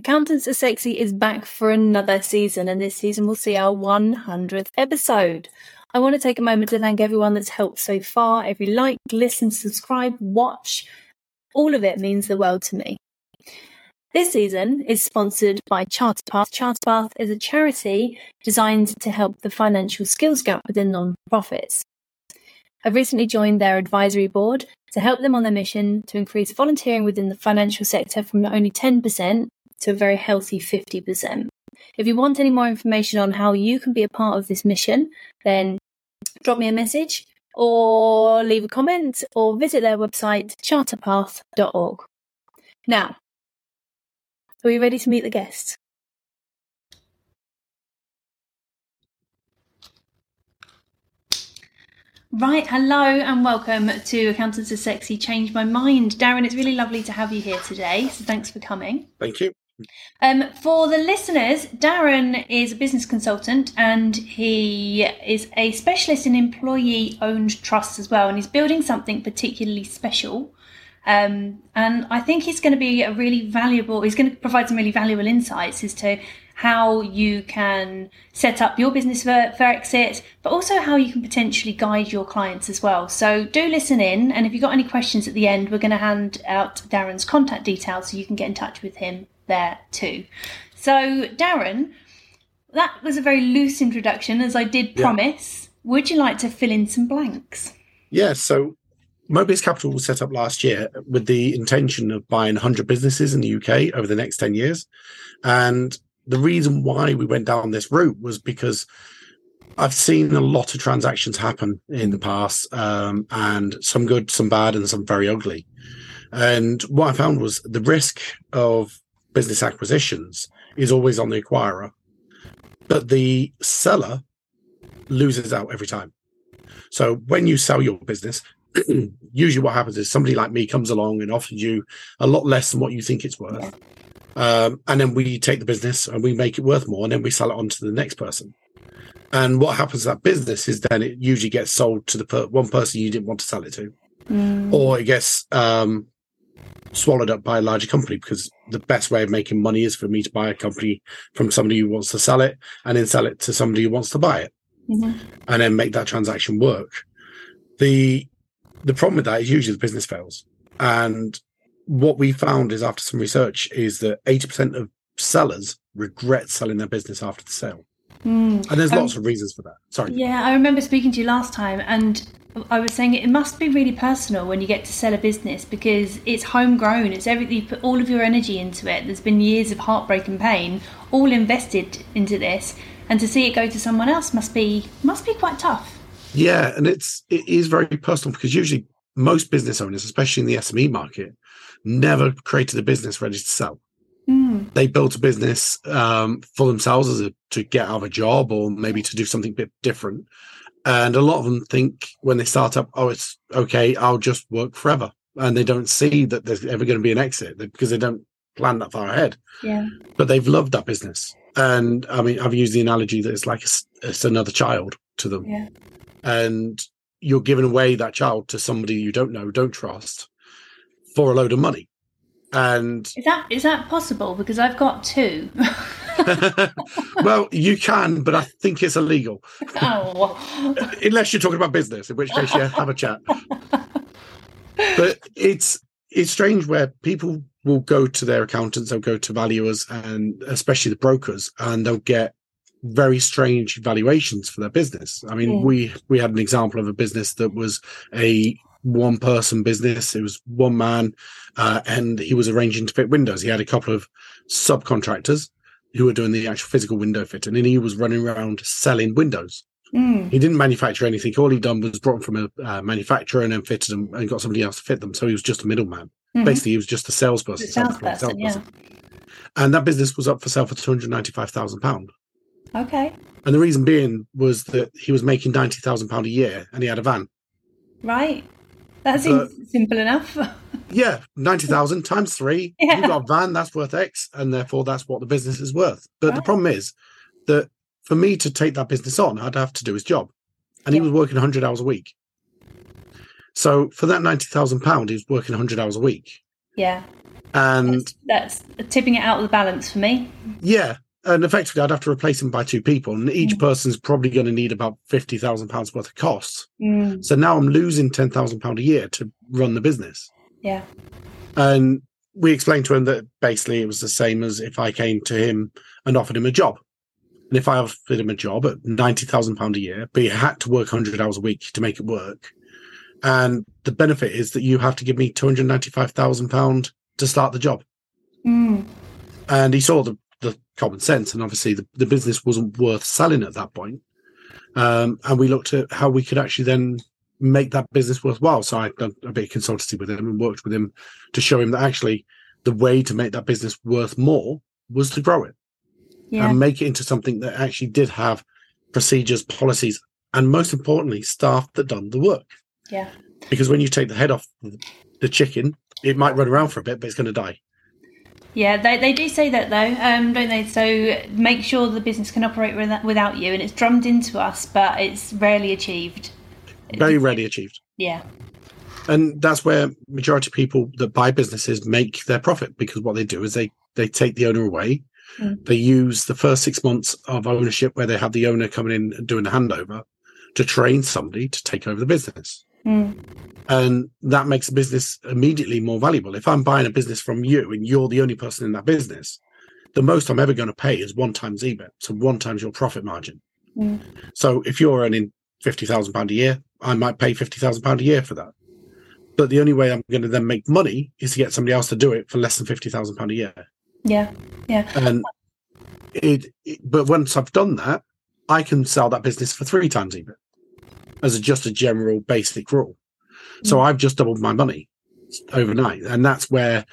Accountants Are Sexy is back for another season, and this season we'll see our 100th episode. I want to take a moment to thank everyone that's helped so far. Every like, listen, subscribe, watch, all of it means the world to me. This season is sponsored by Charterpath. Charterpath is a charity designed to help the financial skills gap within non-profits. I've recently joined their advisory board to help them on their mission to increase volunteering within the financial sector from only 10% to a very healthy 50%. If you want any more information on how you can be a part of this mission, then drop me a message or leave a comment or visit their website, charterpath.org. Now, are we ready to meet the guests? Right, hello and welcome to Accountants Are Sexy Change My Mind. Darren, it's really lovely to have you here today, so thanks for coming. Thank you. Um, for the listeners, Darren is a business consultant and he is a specialist in employee owned trusts as well. And he's building something particularly special. Um, and I think he's going to be a really valuable, he's going to provide some really valuable insights as to how you can set up your business for, for exit, but also how you can potentially guide your clients as well. So do listen in. And if you've got any questions at the end, we're going to hand out Darren's contact details so you can get in touch with him there too. So, Darren, that was a very loose introduction, as I did promise. Yeah. Would you like to fill in some blanks? Yeah. So, Mobius Capital was set up last year with the intention of buying 100 businesses in the UK over the next 10 years. And the reason why we went down this route was because I've seen a lot of transactions happen in the past, um, and some good, some bad, and some very ugly. And what I found was the risk of business acquisitions is always on the acquirer, but the seller loses out every time. So when you sell your business, usually what happens is somebody like me comes along and offers you a lot less than what you think it's worth. Um, and then we take the business and we make it worth more and then we sell it on to the next person. And what happens to that business is then it usually gets sold to the per- one person you didn't want to sell it to, mm. or it gets um, swallowed up by a larger company because the best way of making money is for me to buy a company from somebody who wants to sell it and then sell it to somebody who wants to buy it. Mm-hmm. and then make that transaction work. The the problem with that is usually the business fails. And what we found is after some research is that 80% of sellers regret selling their business after the sale. Mm. and there's um, lots of reasons for that. Sorry. yeah i remember speaking to you last time and I was saying it must be really personal when you get to sell a business because it's homegrown. It's everything you put all of your energy into it. There's been years of heartbreak and pain, all invested into this, and to see it go to someone else must be must be quite tough. Yeah, and it's it is very personal because usually most business owners, especially in the SME market, never created a business ready to sell. Mm. They built a business um, for themselves as a, to get out of a job or maybe to do something a bit different and a lot of them think when they start up, oh, it's okay, I'll just work forever. And they don't see that there's ever going to be an exit because they don't plan that far ahead. Yeah. But they've loved that business. And I mean, I've used the analogy that it's like it's, it's another child to them. Yeah. And you're giving away that child to somebody you don't know, don't trust for a load of money. And is that is that possible? Because I've got two. well, you can, but I think it's illegal. Oh. Unless you're talking about business, in which case, yeah, have a chat. but it's it's strange where people will go to their accountants, they'll go to valuers, and especially the brokers, and they'll get very strange valuations for their business. I mean, we we had an example of a business that was a one person business. It was one man, uh, and he was arranging to fit windows. He had a couple of subcontractors who were doing the actual physical window fitting, and he was running around selling windows. Mm. He didn't manufacture anything. All he'd done was brought them from a uh, manufacturer and then fitted them and got somebody else to fit them. So he was just a middleman. Mm-hmm. Basically, he was just a salesperson. salesperson, salesperson. Yeah. And that business was up for sale for two hundred ninety-five thousand pound. Okay. And the reason being was that he was making ninety thousand pound a year, and he had a van. Right. That seems but, simple enough. yeah, ninety thousand times three. Yeah. You've got a van that's worth X, and therefore that's what the business is worth. But right. the problem is that for me to take that business on, I'd have to do his job, and yeah. he was working hundred hours a week. So for that ninety thousand pound, he was working hundred hours a week. Yeah. And that's, that's tipping it out of the balance for me. Yeah. And effectively, I'd have to replace him by two people, and each Mm. person's probably going to need about fifty thousand pounds worth of costs. Mm, So now I'm losing ten thousand pound a year to run the business. yeah. And we explained to him that basically it was the same as if I came to him and offered him a job. And if I offered him a job at ninety thousand pound a year, but he had to work hundred hours a week to make it work, and the benefit is that you have to give me two hundred ninety five thousand pound to start the job. Mm, And he saw the, the common sense, and obviously the, the business wasn't worth selling at that point. Um, and we looked at how we could actually then make that business worthwhile. So I've done a bit of consultancy with him and worked with him to show him that actually the way to make that business worth more was to grow it yeah. and make it into something that actually did have procedures, policies, and most importantly, staff that done the work. yeah. Because when you take the head off the chicken, it might run around for a bit, but it's going to die. Yeah, they, they do say that though, um, don't they? So make sure the business can operate without, you, and it's drummed into us, but it's rarely achieved. Very rarely achieved. Yeah, and that's where majority of people that buy businesses make their profit because what they do is they they take the owner away Mm. they use the first six months of ownership where they have the owner coming in and doing the handover to train somebody to take over the business mm, and that makes the business immediately more valuable. If i'm buying a business from you and you're the only person in that business the most i'm ever going to pay is one times ebit so one times your profit margin. Mm, so if you're earning fifty thousand pound a year, I might pay fifty thousand pound a year for that. But the only way I'm going to then make money is to get somebody else to do it for less than fifty thousand pound a year. yeah, yeah, And it, it, but once I've done that, I can sell that business for three times EBIT, as a, just a general basic rule. So Mm. I've just doubled my money overnight, and that's where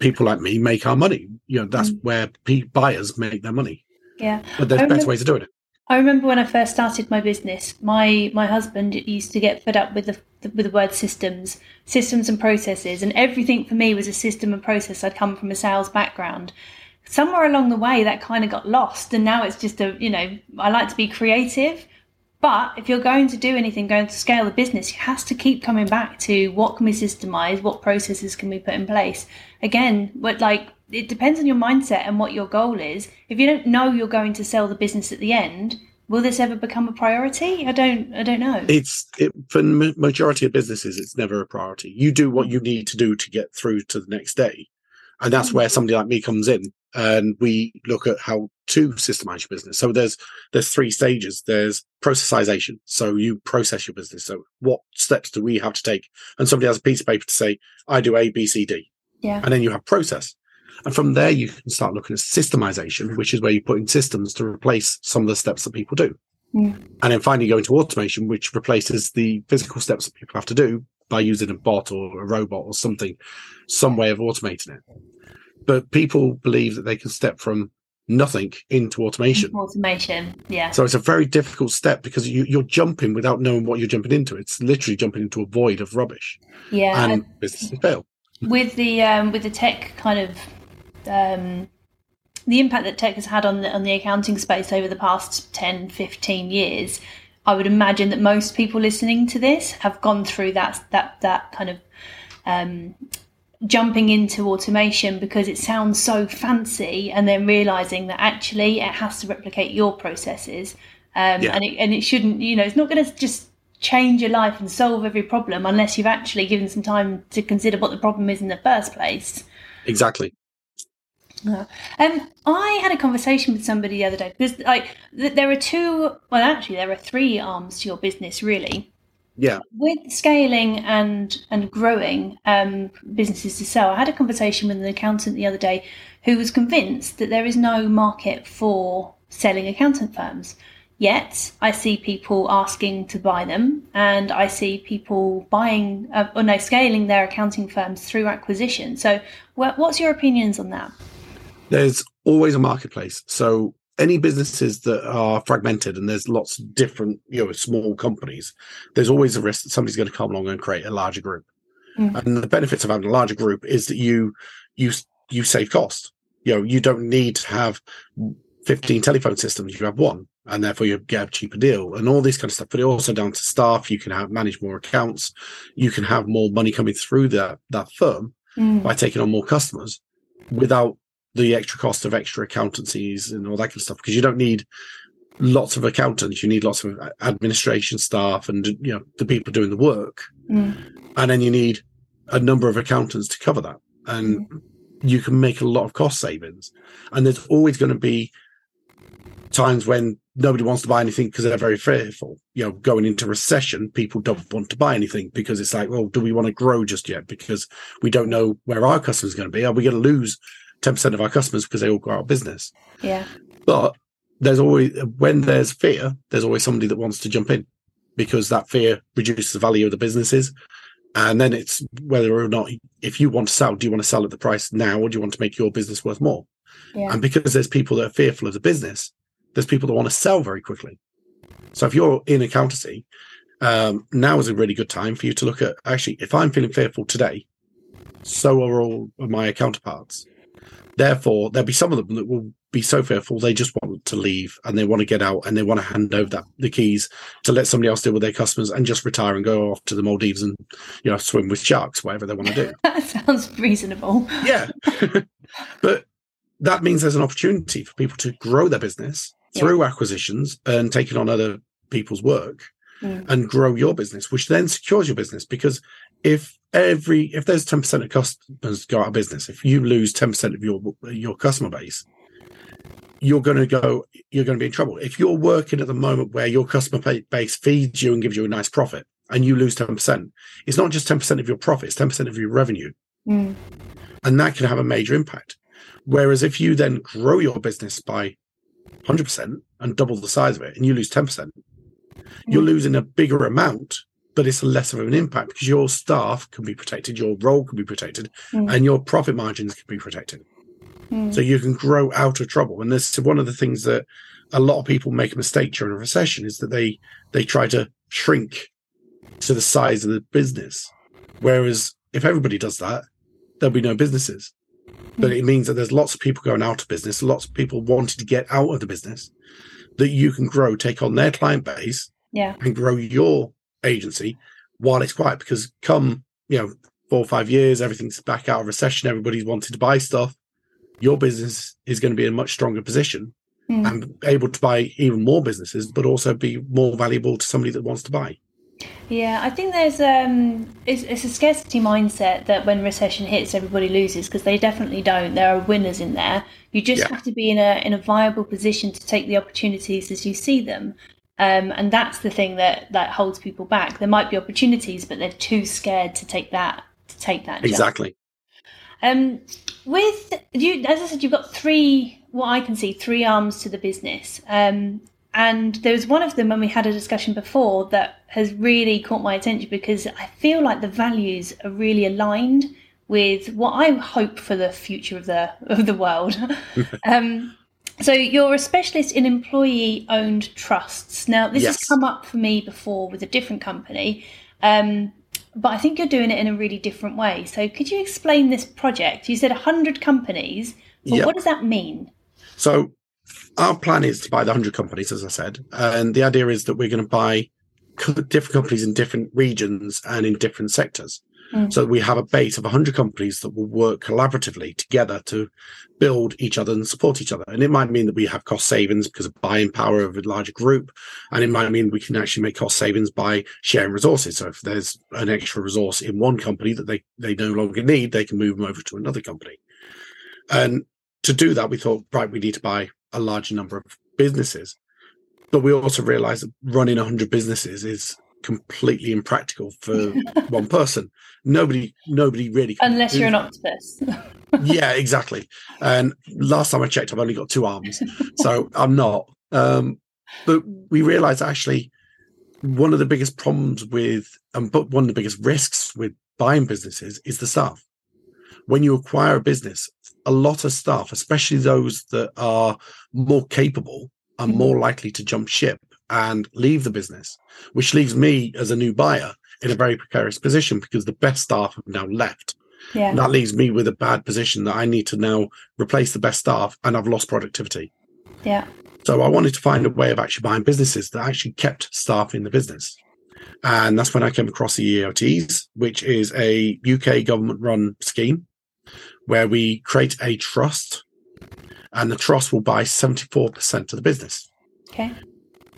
people like me make our money. You know, that's Mm. where pe- buyers make their money. yeah. But there's better ways of doing it. I remember when I first started my business, my my husband used to get fed up with the with the word systems, systems and processes, and everything for me was a system and process. I'd come from a sales background. Somewhere along the way, that kind of got lost, and now it's just a you know I like to be creative, but if you're going to do anything, going to scale the business, you has to keep coming back to what can we systemize, what processes can we put in place. Again, what like it depends on your mindset and what your goal is. If you don't know you're going to sell the business at the end, will this ever become a priority? I don't. I don't know. it's it, for majority of businesses it's never a priority you do what you need to do to get through to the next day and that's hmm. where somebody like me comes in and we look at how to systemize your business. So there's there's three stages. There's processization. So you process your business. So what steps do we have to take? And somebody has a piece of paper to say i do a b c d. Yeah. and then you have process. And from there you can start looking at systemization which is where you put in systems to replace some of the steps that people do. Mm. and then finally go into automation which replaces the physical steps that people have to do by using a bot or a robot or something some way of automating it. But people believe that they can step from nothing into automation Automation. Yeah. so it's a very difficult step because you, you're jumping without knowing what you're jumping into it's literally jumping into a void of rubbish Yeah. and businesses fail with the um, with the tech kind of um, the impact that tech has had on the on the accounting space over the past 10 15 years i would imagine that most people listening to this have gone through that that that kind of um, jumping into automation because it sounds so fancy and then realizing that actually it has to replicate your processes um, Yeah. and, it, and it shouldn't you know it's not going to just change your life and solve every problem unless you've actually given some time to consider what the problem is in the first place exactly um, I had a conversation with somebody the other day because, like, th- there are two. Well, actually, there are three arms to your business, really. Yeah With scaling and and growing um, businesses to sell, I had a conversation with an accountant the other day who was convinced that there is no market for selling accountant firms. Yet, I see people asking to buy them, and I see people buying, uh, or no, scaling their accounting firms through acquisition. So, wha- what's your opinions on that? there's always a marketplace. So any businesses that are fragmented and there's lots of different, you know, small companies, there's always a risk that somebody's going to come along and create a larger group. Mm. And the benefits of having a larger group is that you you you save cost. You know, you don't need to have 15 telephone systems, you have one, and therefore you get a cheaper deal and all this kind of stuff. But it also down to staff, you can have manage more accounts, you can have more money coming through that that firm Mm. by taking on more customers without the extra cost of extra accountancies and all that kind of stuff because you don't need lots of accountants. You need lots of administration staff and you know the people doing the work. Mm. and then you need a number of accountants to cover that. And you can make a lot of cost savings. And there's always going to be times when nobody wants to buy anything because they're very fearful. You know going into recession people don't want to buy anything because it's like well do we want to grow just yet? Because we don't know where our customers are going to be. Are we going to lose 10% of our customers because they all go out of business. Yeah. but there's always when there's fear there's always somebody that wants to jump in because that fear reduces the value of the businesses. And then it's whether or not if you want to sell do you want to sell at the price now or do you want to make your business worth more? Yeah. and because there's people that are fearful of the business there's people that want to sell very quickly. So if you're in accountancy um, now is a really good time for you to look at actually if i'm feeling fearful today so are all of my counterparts therefore there'll be some of them that will be so fearful they just want to leave and they want to get out and they want to hand over that the keys to let somebody else deal with their customers and just retire and go off to the Maldives and you know swim with sharks whatever they want to do That sounds reasonable. yeah but that means there's an opportunity for people to grow their business through acquisitions and taking on other people's work Mm. and grow your business which then secures your business because if every if there's 10% of customers go out of business if you lose 10% of your your customer base you're going to go you're going to be in trouble if you're working at the moment where your customer base feeds you and gives you a nice profit and you lose 10% it's not just 10% of your profit it's 10% of your revenue Mm. and that can have a major impact. Whereas if you then grow your business by 100% and double the size of it and you lose 10%, you're Mm. losing a bigger amount, but it's less of an impact because your staff can be protected, your role can be protected, Mm. and your profit margins can be protected. Mm. So you can grow out of trouble. And this is one of the things that a lot of people make a mistake during a recession is that they they try to shrink to the size of the business. Whereas if everybody does that, there'll be no businesses. But it means that there's lots of people going out of business, lots of people wanting to get out of the business that you can grow, take on their client base Yeah. and grow your agency while it's quiet. Because come, you know, four or five years, everything's back out of recession, everybody's wanting to buy stuff. Your business is going to be in a much stronger position Mm. and able to buy even more businesses, but also be more valuable to somebody that wants to buy. Yeah, I think there's um, it's, it's a scarcity mindset that when recession hits, everybody loses because they definitely don't. There are winners in there. You just Yeah. have to be in a in a viable position to take the opportunities as you see them, um, and that's the thing that that holds people back. There might be opportunities, but they're too scared to take that to take that. Exactly. Um, with you, as I said, you've got three. What I can see, three arms to the business. Um, and there was one of them when we had a discussion before that has really caught my attention because I feel like the values are really aligned with what I hope for the future of the of the world. um, so you're a specialist in employee-owned trusts. Now, this has come up for me before with a different company. Um, but I think you're doing it in a really different way. So could you explain this project? You said 100 companies, but Yep. what does that mean? So our plan is to buy the 100 companies, as I said. And the idea is that we're going to buy different companies in different regions and in different sectors. Mm. So we have a base of 100 companies that will work collaboratively together to build each other and support each other. And it might mean that we have cost savings because of buying power of a larger group. And it might mean we can actually make cost savings by sharing resources. So if there's an extra resource in one company that they, they no longer need, they can move them over to another company. And to do that, we thought, right, we need to buy a larger number of businesses. But we also realized that running 100 businesses is completely impractical for one person. Nobody, nobody really. can Unless you're an octopus. yeah, exactly. And last time I checked, I've only got two arms, so I'm not. Um, but we realized actually one of the biggest problems with, um, but one of the biggest risks with buying businesses is the staff. When you acquire a business, a lot of staff, especially those that are more capable, are Mhm. more likely to jump ship and leave the business, which leaves me as a new buyer in a very precarious position because the best staff have now left. yeah. And that leaves me with a bad position that I need to now replace the best staff and I've lost productivity. Yeah. So I wanted to find a way of actually buying businesses that actually kept staff in the business. And that's when I came across the EOTs, which is a UK government run scheme where we create a trust and the trust will buy 74% of the business. Okay.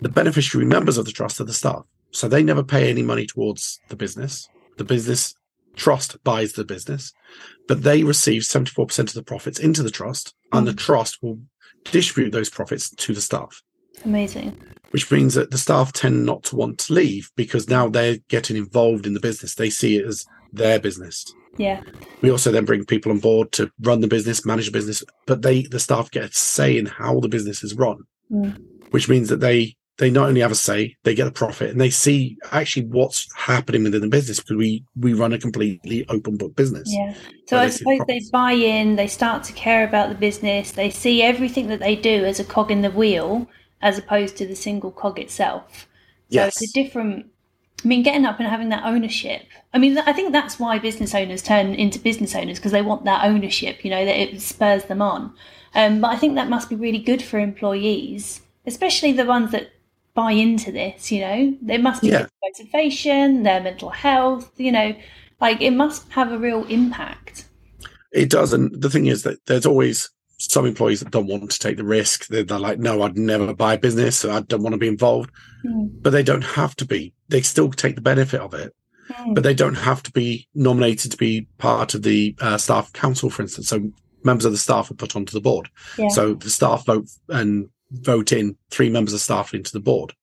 The beneficiary members of the trust are the staff. So they never pay any money towards the business. The business trust buys the business, but they receive 74% of the profits into the trust and the Mm. trust will distribute those profits to the staff Amazing. which means that the staff tend not to want to leave because now they're getting involved in the business. They see it as their business. Yeah. We also then bring people on board to run the business, manage the business, but they the staff get a say in how the business is run, Mm. which means that they they not only have a say, they get a profit and they see actually what's happening within the business because we we run a completely open book business. Yeah. So I suppose they buy in, they start to care about the business, they see everything that they do as a cog in the wheel as opposed to the single cog itself. So Yes. it's a different I mean, getting up and having that ownership. I mean, I think that's why business owners turn into business owners because they want that ownership, you know, that it spurs them on. Um, but I think that must be really good for employees, especially the ones that buy into this, you know. There must be Yeah. motivation, their mental health, you know, like it must have a real impact. It does, and the thing is that there's always some employees that don't want to take the risk. They're, they're like, "No, I'd never buy a business. I don't want to be involved." Mm. But they don't have to be. They still take the benefit of it, Mm. but they don't have to be nominated to be part of the uh, staff council, for instance. So members of the staff are put onto the board. Yeah. So the staff vote and vote in three members of staff into the board.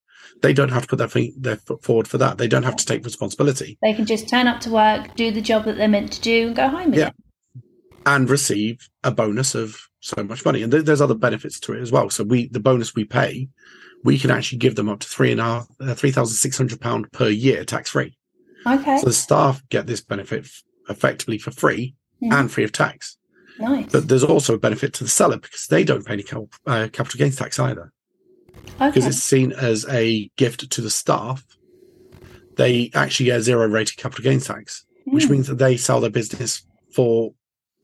They don't have to put their feet, their foot forward for that. They don't have to take responsibility They can just turn up to work, do the job that they're meant to do, and go home Yeah. again. and receive a bonus of so much money. And th- there's other benefits to it as well. So we, the bonus we pay, we can actually give them up to three and a half, uh, three thousand six hundred pound per year tax free. Okay, So the staff get this benefit f- effectively for free and free of tax. Nice. But there's also a benefit to the seller because they don't pay any cal- uh, capital gains tax either because it's seen as a gift to the staff. They actually get zero rated capital gains tax, which Mm. means that they sell their business for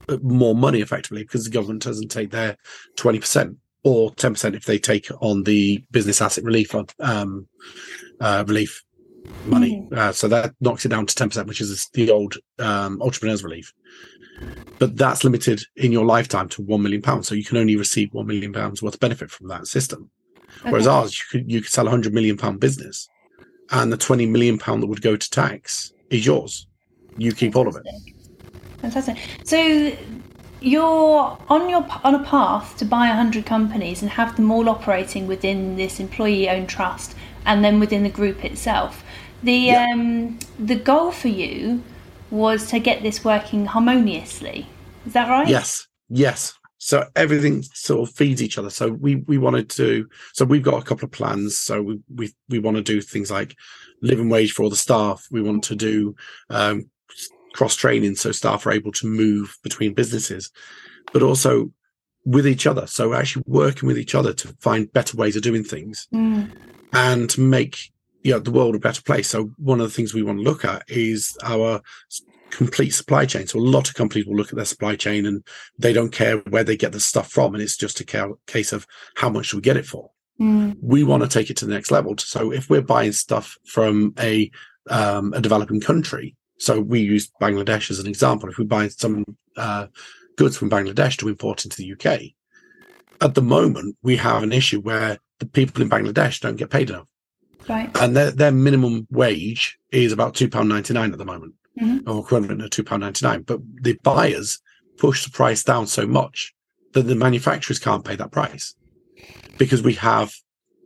uh, more money effectively because the government doesn't take their 20% or 10% if they take on the business asset relief um, uh, relief money. Uh, so that knocks it down to 10%, which is the old um, entrepreneurs relief. But that's limited in your lifetime to one million pounds. So you can only receive one million pounds worth of benefit from that system. Whereas ours, you could you could sell a hundred million pound business, and the twenty million pound that would go to tax is yours. You keep all of it. Fantastic. So you're on your on a path to buy hundred companies and have them all operating within this employee-owned trust, and then within the group itself. The Yeah. um, the goal for you was to get this working harmoniously. Is that right? Yes, yes. So everything sort of feeds each other. So we we wanted to. So we've got a couple of plans. So we we we want to do things like living wage for all the staff. We want to do um, cross training so staff are able to move between businesses, but also with each other. So actually working with each other to find better ways of doing things Mm, and to make you know, the world a better place. So one of the things we want to look at is our complete supply chain. So a lot of companies will look at their supply chain and they don't care where they get the stuff from, and it's just a case of how much do we get it for. mm, We want to take it to the next level. So if we're buying stuff from a um, a developing country, so we use Bangladesh as an example. If we buy some uh, goods from Bangladesh to import into the UK, at the moment we have an issue where the people in Bangladesh don't get paid enough right. and their, their minimum wage is about two pound ninety nine at the moment, Mhm. or equivalent to two pound ninety nine. But the buyers push the price down so much that the manufacturers can't pay that price because we have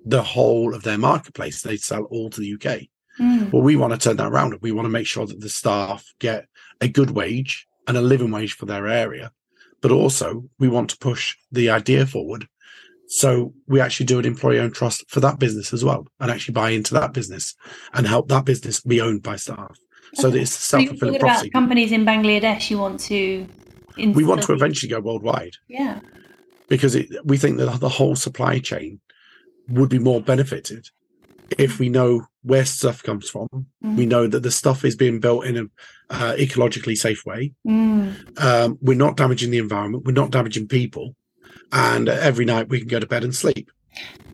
the whole of their marketplace. They sell all to the UK. Mm, Well, we want to turn that around. We want to make sure that the staff get a good wage and a living wage for their area, but also we want to push the idea forward. So we actually do an employee owned trust for that business as well, and actually buy into that business and help that business be owned by staff. So that it's self fulfilling talking about prophecy. companies in Bangladesh you want to. We want to eventually go worldwide Yeah. because it, we think that the whole supply chain would be more benefited if we know where stuff comes from. Mhm. We know that the stuff is being built in an uh, ecologically safe way. Mm, Um, we're not damaging the environment. We're not damaging people. And every night we can go to bed and sleep.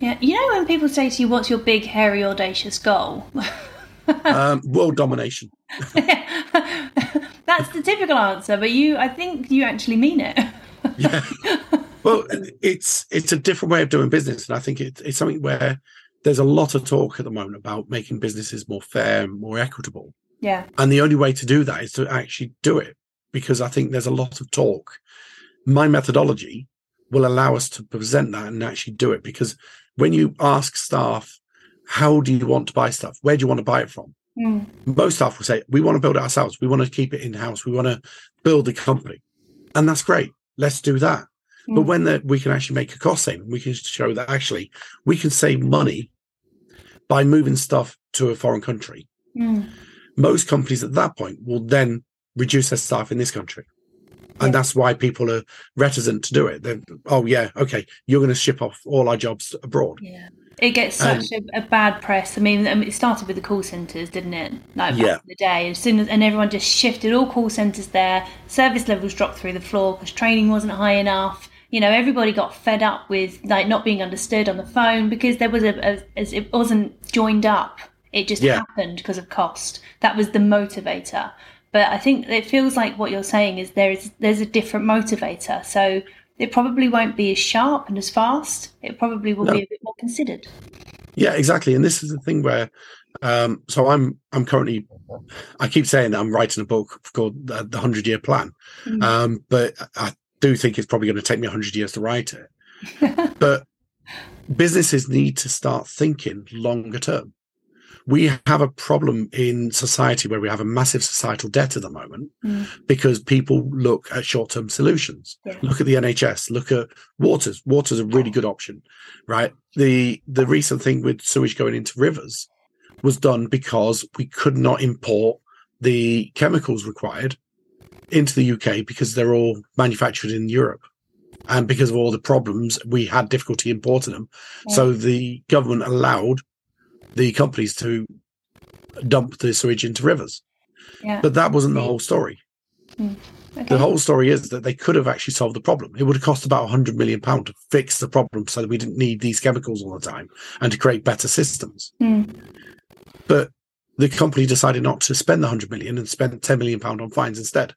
yeah. You know when people say to you, "What's your big, hairy, audacious goal?" um, world domination. That's the typical answer, but you, I think you actually mean it. yeah. Well, it's it's a different way of doing business, and I think it, it's something where there's a lot of talk at the moment about making businesses more fair, and more equitable. Yeah. And the only way to do that is to actually do it, because I think there's a lot of talk. My methodology will allow us to present that and actually do it, because when you ask staff, how do you want to buy stuff? Where do you want to buy it from? Mm. Most staff will say, we want to build it ourselves. We want to keep it in house. We want to build the company. And that's great. Let's do that. Mm. But when the, we can actually make a cost saving, we can show that actually we can save money by moving stuff to a foreign country. Mm. Most companies at that point will then reduce their staff in this country. And yeah. that's why people are reticent to do it. They're, oh, yeah, okay, you're going to ship off all our jobs abroad. Yeah. It gets such um, a, a, bad press. I mean, I mean, it started with the call centres, didn't it? Like back yeah. in the day, as soon as and everyone just shifted all call centres there. Service levels dropped through the floor because training wasn't high enough. You know, everybody got fed up with like not being understood on the phone because there was a, a as it wasn't joined up. It just yeah. happened because of cost. That was the motivator. But I think it feels like what you're saying is there is there's a different motivator. So it probably won't be as sharp and as fast. It probably will no. be a bit more considered. Yeah, exactly. And this is the thing where, um, so I'm I'm currently, I keep saying that I'm writing a book called the, the Hundred Year Plan, mm. um, but I do think it's probably going to take me hundred years to write it. but businesses need to start thinking longer term we have a problem in society where we have a massive societal debt at the moment mm. because people look at short-term solutions. Yeah. Look at the NHS. Look at waters. Water's a really good option, right? The the recent thing with sewage going into rivers was done because we could not import the chemicals required into the UK because they're all manufactured in Europe. And because of all the problems, we had difficulty importing them. Yeah. So the government allowed the companies to dump the sewage into rivers. Yeah. But that wasn't the whole story. Mm. Okay. The whole story is that they could have actually solved the problem. It would have cost about 100 million pound to fix the problem so that we didn't need these chemicals all the time and to create better systems. Mm. But the company decided not to spend the 100 million and spent 10 million pound on fines instead.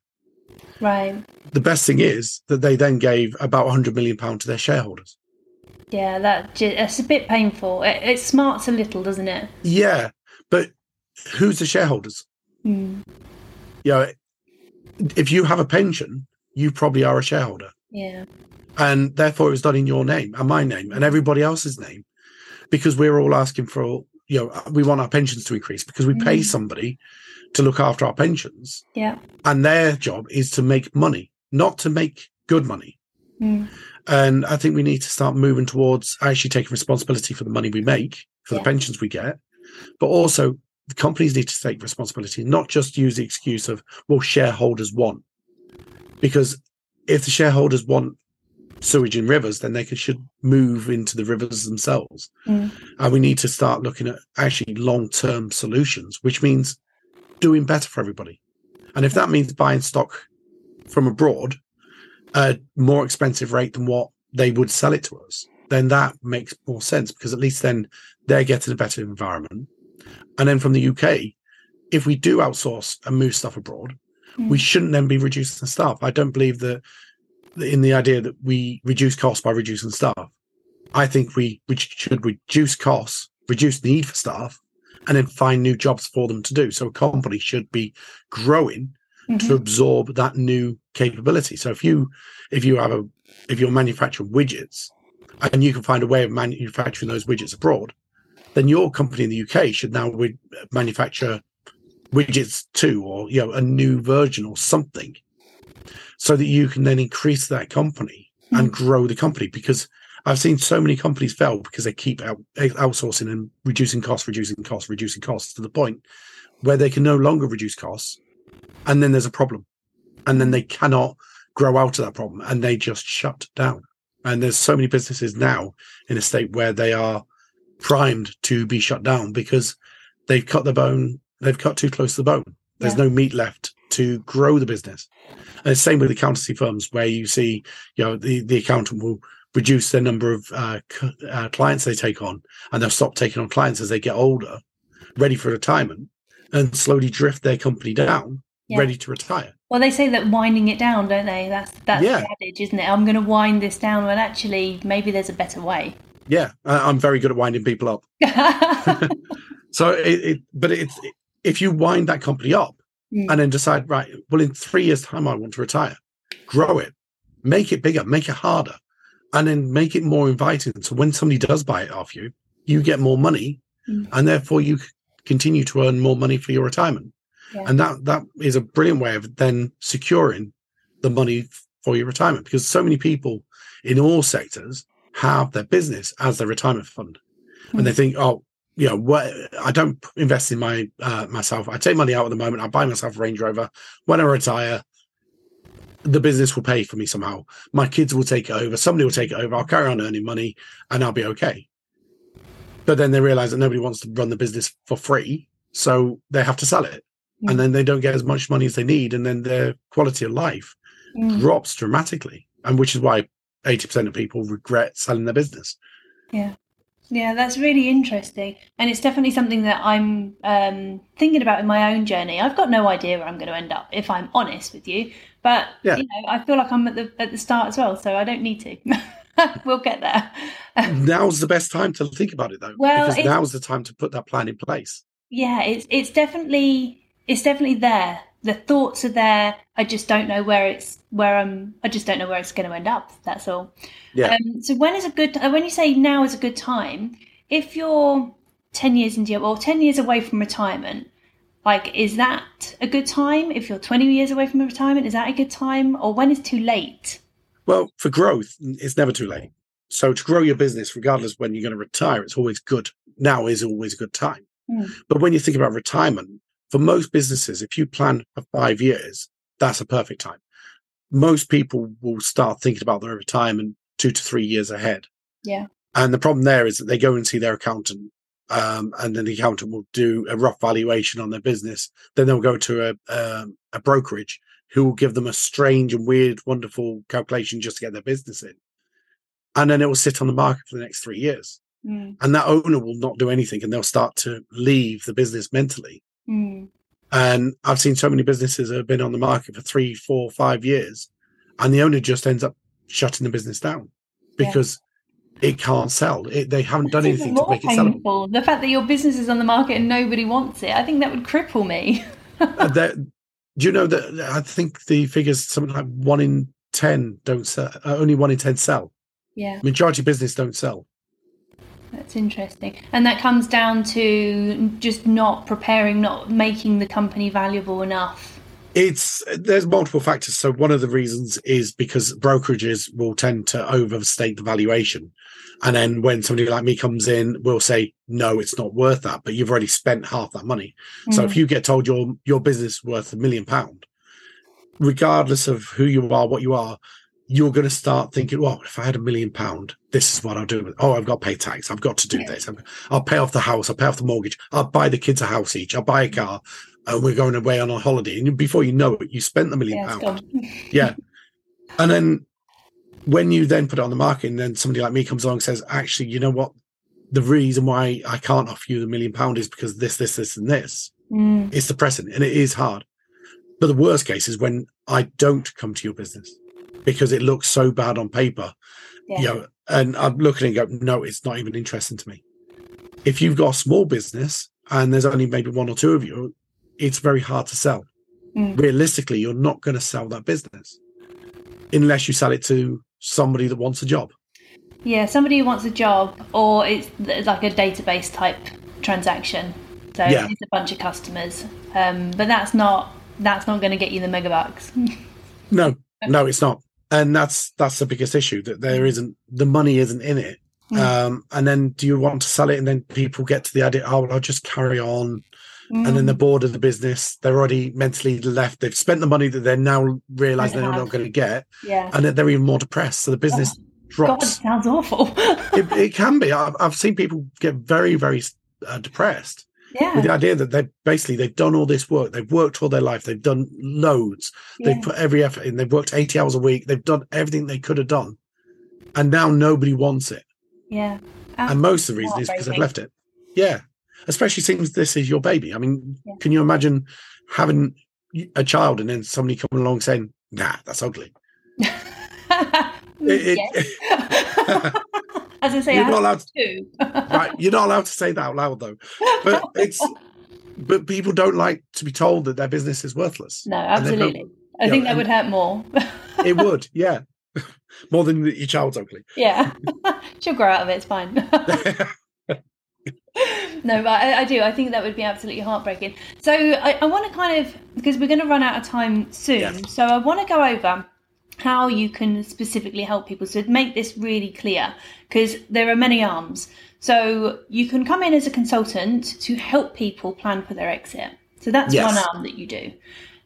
Right. The best thing is that they then gave about 100 million pound to their shareholders. Yeah, that it's a bit painful. It, it smarts a little, doesn't it? Yeah, but who's the shareholders? Mm. You know, if you have a pension, you probably are a shareholder. Yeah. And therefore, it was done in your name and my name and everybody else's name, because we're all asking for you know we want our pensions to increase because we mm. pay somebody to look after our pensions. Yeah. And their job is to make money, not to make good money. Mm. And I think we need to start moving towards actually taking responsibility for the money we make, for yeah. the pensions we get, but also the companies need to take responsibility, not just use the excuse of, well, shareholders want. Because if the shareholders want sewage in rivers, then they should move into the rivers themselves. Mm. And we need to start looking at actually long term solutions, which means doing better for everybody. And if that means buying stock from abroad a more expensive rate than what they would sell it to us, then that makes more sense because at least then they're getting a better environment. And then from the UK, if we do outsource and move stuff abroad, mm. we shouldn't then be reducing the staff. I don't believe that in the idea that we reduce costs by reducing staff. I think we, we should reduce costs, reduce the need for staff, and then find new jobs for them to do. So a company should be growing mm-hmm. to absorb that new capability. So if you if you have a if you're manufacturing widgets and you can find a way of manufacturing those widgets abroad, then your company in the UK should now manufacture widgets too, or you know, a new version or something, so that you can then increase that company mm-hmm. and grow the company. Because I've seen so many companies fail because they keep out, outsourcing and reducing costs, reducing costs, reducing costs to the point where they can no longer reduce costs and then there's a problem and then they cannot grow out of that problem and they just shut down and there's so many businesses now in a state where they are primed to be shut down because they've cut the bone they've cut too close to the bone there's yeah. no meat left to grow the business and the same with accountancy firms where you see you know the, the accountant will reduce the number of uh, uh, clients they take on and they'll stop taking on clients as they get older ready for retirement and slowly drift their company down, Yeah. ready to retire. Well, they say that winding it down, don't they? That's that's Yeah. the adage, isn't it? I'm going to wind this down when actually maybe there's a better way. Yeah, I'm very good at winding people up. So, it, it but it's if you wind that company up Mm. and then decide, right, well, in three years' time, I want to retire, grow it, make it bigger, make it harder, and then make it more inviting. So when somebody does buy it off you, you get more money, Mm. and therefore you continue to earn more money for your retirement. Yeah. And that that is a brilliant way of then securing the money for your retirement because so many people in all sectors have their business as their retirement fund, and they think, oh, you know, what I don't invest in my uh, myself. I take money out at the moment. I buy myself a Range Rover. When I retire, the business will pay for me somehow. My kids will take it over. Somebody will take it over. I'll carry on earning money, and I'll be okay. But then they realize that nobody wants to run the business for free, so they have to sell it, Mm. and then they don't get as much money as they need, and then their quality of life Mm. drops dramatically, and which is why eighty percent of people regret selling their business. Yeah, Yeah, that's really interesting. And it's definitely something that I'm um, thinking about in my own journey. I've got no idea where I'm going to end up, if I'm honest with you. But Yeah. you know, I feel like I'm at the at the start as well, so I don't need to. we'll get there. now's the best time to think about it, though, Well, because now's the time to put that plan in place. Yeah, it's it's definitely it's definitely there. The thoughts are there. I just don't know where it's where I'm. I just don't know where it's going to end up. That's all. Yeah. Um, so when is a good? uh, When you say now is a good time, if you're ten years into your or ten years away from retirement, like is that a good time? If you're twenty years away from retirement, is that a good time? Or when is too late? Well, for growth, it's never too late. So to grow your business, regardless when you're going to retire, it's always good. Now is always a good time. Mm. But when you think about retirement, for most businesses, if you plan for five years, that's a perfect time. Most people will start thinking about their retirement two to three years ahead. Yeah. And the problem there is that they go and see their accountant, um, and then the accountant will do a rough valuation on their business. Then they'll go to a um, a brokerage who will give them a strange and weird, wonderful calculation just to get their business in, and then it will sit on the market for the next three years. Mm. And that owner will not do anything, and they'll start to leave the business mentally. Mm. And I've seen so many businesses that have been on the market for three, four, five years, and the owner just ends up shutting the business down Yeah. because it can't sell. It, they haven't done anything to make it sellable. The fact that your business is on the market and nobody wants it, I think that would cripple me. Uh, that- do you know that I think the figures something like one in ten don't sell. Uh, only one in ten sell. Yeah. Majority of business don't sell. That's interesting. And that comes down to just not preparing, not making the company valuable enough. It's there's multiple factors. So one of the reasons is because brokerages will tend to overstate the valuation, and then when somebody like me comes in, we'll say no, it's not worth that. But you've already spent half that money. So if mm. you get told your your business worth a million pound, regardless of who you are, what you are, you're going to start thinking, well, if I had a million pound, this is what I'll do. with. Oh, I've got to pay tax. I've got to do Yeah. this. I'm- I'll pay off the house. I'll pay off the mortgage. I'll buy the kids a house each. I'll buy a car. And we're going away on a holiday. And before you know it, you spent the million yeah, pound. Yeah. And then when you then put it on the market and then somebody like me comes along and says, actually, you know what? The reason why I can't offer you the million pound is because this, this, this, and this. Mm, It's depressing and it is hard. But the worst case is when I don't come to your business because it looks so bad on paper. yeah. You know, and I'm looking and go, no, it's not even interesting to me. If you've got a small business and there's only maybe one or two of you, it's very hard to sell. Mm. Realistically, you're not going to sell that business unless you sell it to somebody that wants a job. Yeah, somebody who wants a job, or it's like a database type transaction. So Yeah. it's a bunch of customers, um, but that's not that's not going to get you the megabucks. No, no, it's not. And that's that's the biggest issue that there isn't the money isn't in it. Mm. Um, and then do you want to sell it? And then people get to the idea, oh, well, I'll just carry on. And then they're bored of the business. They're already mentally left. They've spent the money that they're now realizing They they're not going to get. yeah, And then they're even more depressed. So the business God, drops. sounds awful. It, it can be. I've, I've seen people get very, very uh, depressed with the idea that they basically they've done all this work. They've worked all their life. They've done loads. yeah. They've put every effort in. They've worked 80 hours a week. They've done everything they could have done. And now nobody wants it. yeah. And most of the reason is because they've left it. Yeah. especially since this is your baby. I mean, Yeah. can you imagine having a child and then somebody coming along saying, "Nah, that's ugly." It- it-. As I say, You're I not allowed to, right? You're not allowed to say that out loud, though. But it's but people don't like to be told that their business is worthless. no, absolutely. I think that would hurt more. It would, yeah, more than your child's ugly. yeah, she'll grow out of it. It's fine. no, but I, I do. I think that would be absolutely heartbreaking. So I, I want to kind of because we're going to run out of time soon. Yes. So I want to go over how you can specifically help people. So make this really clear because there are many arms. So you can come in as a consultant to help people plan for their exit. So that's Yes. one arm that you do.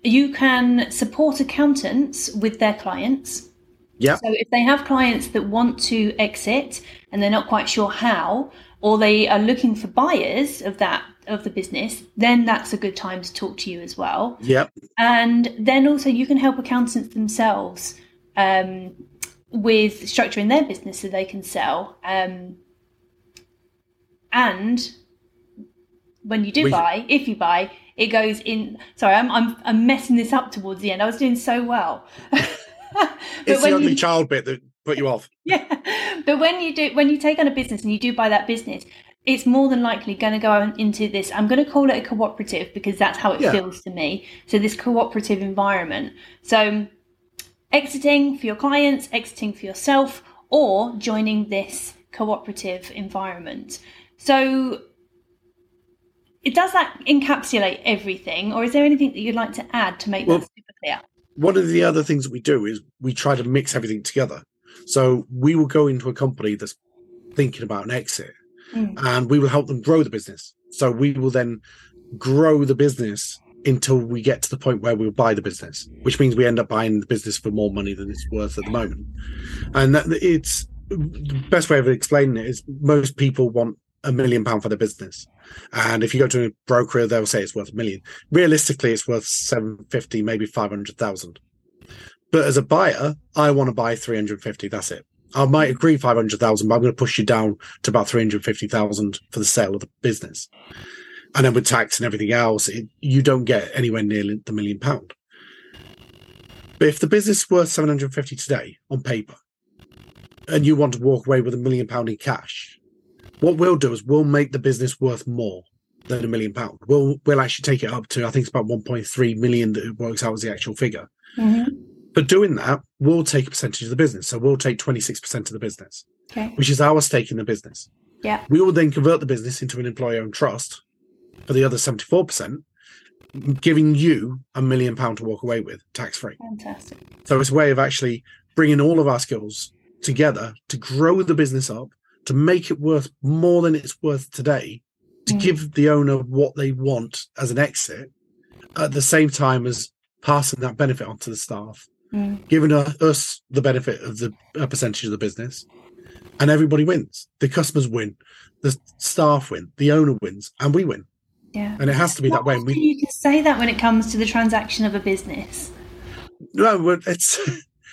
You can support accountants with their clients. Yep. So if they have clients that want to exit and they're not quite sure how, or they are looking for buyers of that of the business, then that's a good time to talk to you as well. Yep. And then also you can help accountants themselves um, with structuring their business so they can sell. Um, and when you do We- buy, if you buy, it goes in. Sorry, I'm I'm, I'm messing this up towards the end. I was doing so well. It's the ugly you, child bit that put you off. yeah, but when you do when you take on a business and you do buy that business, it's more than likely going to go into this. I'm going to call it a cooperative because that's how it Yeah. feels to me. So this cooperative environment. So exiting for your clients, exiting for yourself, or joining this cooperative environment. So it does that encapsulate everything, or is there anything that you'd like to add to make Well, that super clear? one of the other things that we do is we try to mix everything together. So we will go into a company that's thinking about an exit Mm. and we will help them grow the business. So we will then grow the business until we get to the point where we'll buy the business, which means we end up buying the business for more money than it's worth at the moment. And that, it's the best way of explaining it is most people want a million pound for their business. And if you go to a broker, they'll say it's worth a million. Realistically, it's worth 750, maybe 500,000. But as a buyer, I want to buy 350. That's it. I might agree 500,000, but I'm going to push you down to about 350,000 for the sale of the business. And then with tax and everything else, it, you don't get anywhere near the million pound. But if the business is worth 750 today on paper, and you want to walk away with a million pound in cash, what we'll do is we'll make the business worth more than a million pound. We'll we'll actually take it up to I think it's about 1.3 million that it works out as the actual figure. Mhm. But doing that, we'll take a percentage of the business. So we'll take 26% of the business, Okay. which is our stake in the business. Yeah. We will then convert the business into an employer owned trust for the other 74%, giving you a million pound to walk away with tax free. Fantastic. So it's a way of actually bringing all of our skills together to grow the business up, to make it worth more than it's worth today, to Mm. give the owner what they want as an exit, at the same time as passing that benefit on to the staff, Mm. giving us the benefit of the a percentage of the business, and everybody wins. The customers win, the staff win, the owner wins, and we win. Yeah. And it has to be that way. We you can say that when it comes to the transaction of a business. no, but it's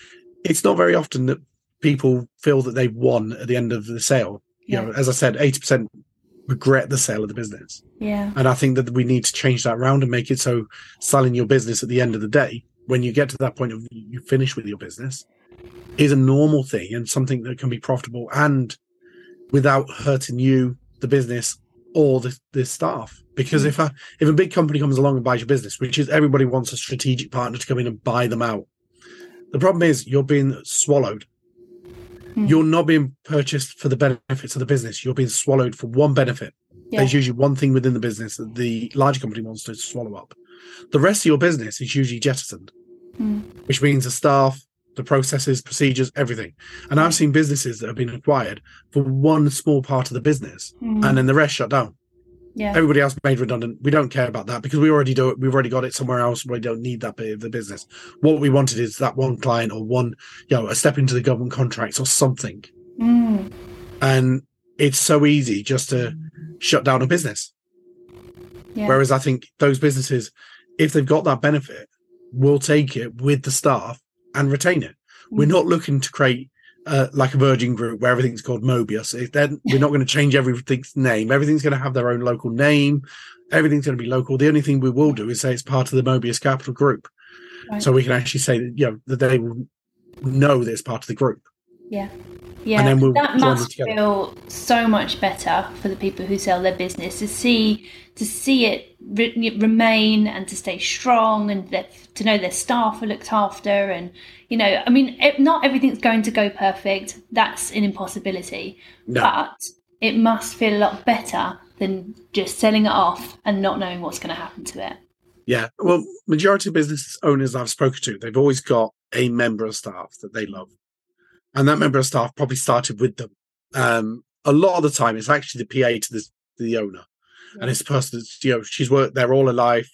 it's not very often that people feel that they've won at the end of the sale. You Yeah. know, as I said, eighty percent regret the sale of the business, Yeah. and I think that we need to change that round and make it so selling your business at the end of the day, when you get to that point of you finish with your business, is a normal thing and something that can be profitable and without hurting you, the business, or the, the staff. Because if a if a big company comes along and buys your business, which is everybody wants a strategic partner to come in and buy them out, the problem is you're being swallowed. Hmm. You're not being purchased for the benefits of the business. You're being swallowed for one benefit. Yeah. There's usually one thing within the business that the large company wants to swallow up. The rest of your business is usually jettisoned, Mm. which means the staff, the processes, procedures, everything. And I've seen businesses that have been acquired for one small part of the business Mm. and then the rest shut down. yeah. Everybody else made redundant. We don't care about that because we already do it. We've already got it somewhere else. We don't need that bit of the business. What we wanted is that one client or one, you know, a step into the government contracts or something. Mm. And it's so easy just to shut down a business. Yeah. Whereas I think those businesses, if they've got that benefit, will take it with the staff and retain it. We're Mm. not looking to create uh, like a Virgin Group where everything's called Mobius. If then we're not going to change everything's name. Everything's going to have their own local name. Everything's going to be local. The only thing we will do is say it's part of the Mobius Capital Group, Right. so we can actually say that you know that they will know that it's part of the group. Yeah. Yeah, then we'll that must feel so much better for the people who sell their business to see to see it re- remain and to stay strong and that, to know their staff are looked after and you know I mean it, not everything's going to go perfect that's an impossibility No. but it must feel a lot better than just selling it off and not knowing what's going to happen to it Yeah. Well, majority of business owners I've spoken to, they've always got a member of staff that they love. And that member of staff probably started with them. Um, a lot of the time, it's actually the PA to the, the owner. And it's the person that's, you know, she's worked there all her life.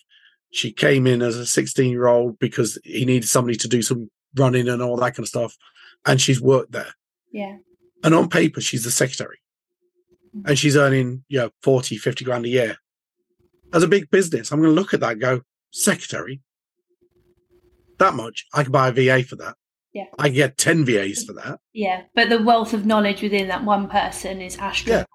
She came in as a 16 year old because he needed somebody to do some running and all that kind of stuff. And she's worked there. yeah And on paper, she's the secretary. And she's earning, you know, 40, 50 grand a year. As a big business, I'm going to look at that and go, secretary, that much. I can buy a VA for that. Yeah. I get 10 VAs for that. Yeah, but the wealth of knowledge within that one person is astronomical.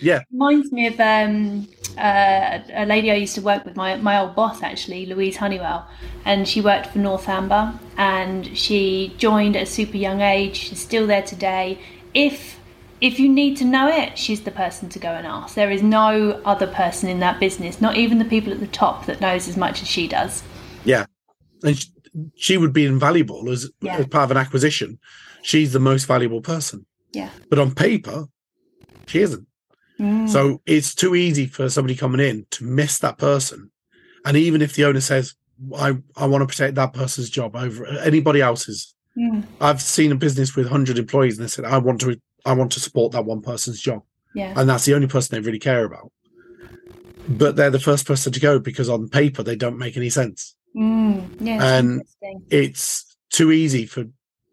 Yeah. Reminds me of um, uh, a lady I used to work with, my, my old boss actually, Louise Honeywell, and she worked for North Amber and she joined at a super young age. She's still there today. If if you need to know it, she's the person to go and ask. There is no other person in that business, not even the people at the top, that knows as much as she does. Yeah. And she, she would be invaluable as, Yeah. as part of an acquisition. She's the most valuable person. Yeah. But on paper, she isn't. Mm. So it's too easy for somebody coming in to miss that person. And even if the owner says, I, I want to protect that person's job over anybody else's, Mm. I've seen a business with 100 employees and they said, I want to I want to support that one person's job. Yeah. And that's the only person they really care about. But they're the first person to go because on paper they don't make any sense. Mm. Yeah. And- It's too easy for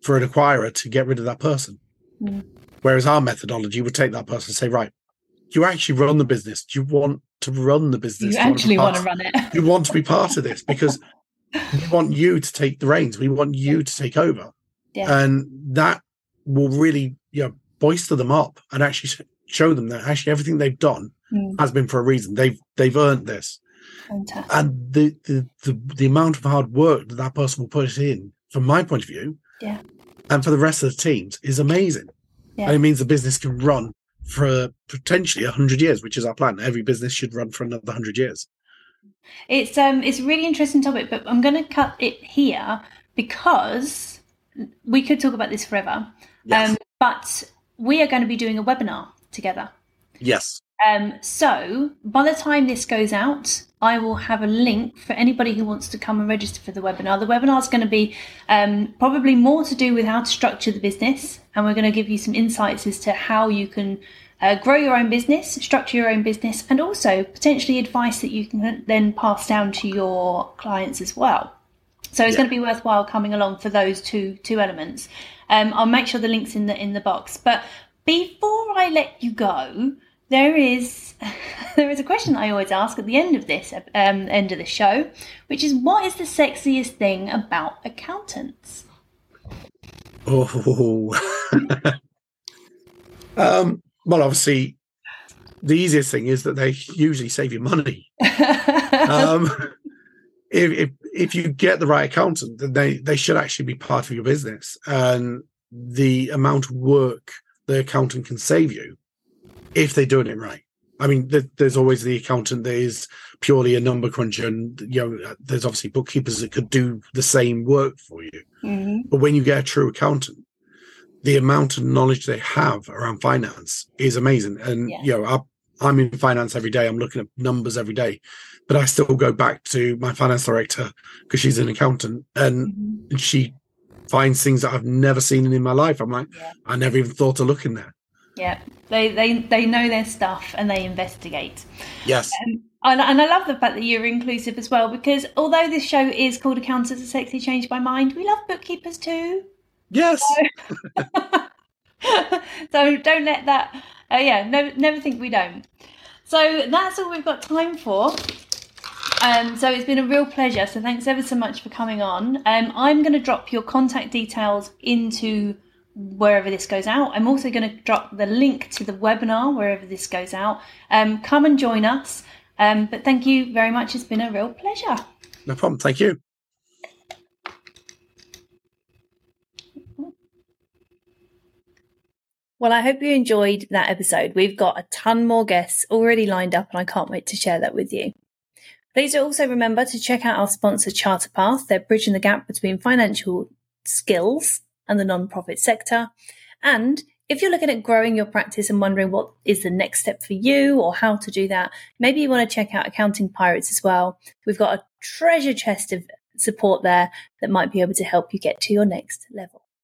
for an acquirer to get rid of that person. Mm. Whereas our methodology would take that person and say, right, you actually run the business. Do you want to run the business? You wanna actually want to run it. you want to be part of this because we want you to take the reins. We want you to take over. Yeah. And that will really, you know, boister them up and actually show them that actually everything they've done Mm. has been for a reason. They've they've earned this. Fantastic. And the the the, the amount of hard work that that person will put in, from my point of view, Yeah. and for the rest of the teams, is amazing. Yeah. And it means the business can run for potentially 100 years, which is our plan. Every business should run for another 100 years. It's um it's a really interesting topic, but I'm going to cut it here because we could talk about this forever. Yes. Um, but we are going to be doing a webinar together. yes. Um, so by the time this goes out, I will have a link for anybody who wants to come and register for the webinar. The webinar is going to be um, probably more to do with how to structure the business, and we're going to give you some insights as to how you can uh, grow your own business, structure your own business, and also potentially advice that you can then pass down to your clients as well. So it's Yeah. going to be worthwhile coming along for those two two elements. Um, I'll make sure the links in the in the box. But before I let you go, there is there is a question I always ask at the end of this um, end of the show, which is what is the sexiest thing about accountants? Oh. um, well, obviously, the easiest thing is that they usually save you money. Um, if, if if you get the right accountant, then they they should actually be part of your business, and the amount of work the accountant can save you if they're doing it right. I mean, there, there's always the accountant that is purely a number cruncher, and you know, there's obviously bookkeepers that could do the same work for you. Mhm. But when you get a true accountant, the amount of knowledge they have around finance is amazing. And Yeah. you know, I, I'm in finance every day. I'm looking at numbers every day, but I still go back to my finance director because she's an accountant and Mhm. she finds things that I've never seen in my life. I'm like, Yeah. I never even thought to look in there. Yeah, they, they they know their stuff and they investigate. Yes. And, and I love the fact that you're inclusive as well because although this show is called Accountants Are Sexy Change My Mind, we love bookkeepers too. Yes. so don't let that. Uh, yeah, no, never think we don't. So that's all we've got time for. Um, so it's been a real pleasure. So thanks ever so much for coming on. Um, I'm going to drop your contact details into wherever this goes out. I'm also going to drop the link to the webinar wherever this goes out. Um, come and join us. Um, but thank you very much. It's been a real pleasure. No problem. Thank you. Well, I hope you enjoyed that episode. We've got a ton more guests already lined up, and I can't wait to share that with you. Please also remember to check out our sponsor, CharterPath. They're bridging the gap between financial skills and the non-profit sector. And if you're looking at growing your practice and wondering what is the next step for you or how to do that, maybe you want to check out Accounting Pirates as well. We've got a treasure chest of support there that might be able to help you get to your next level.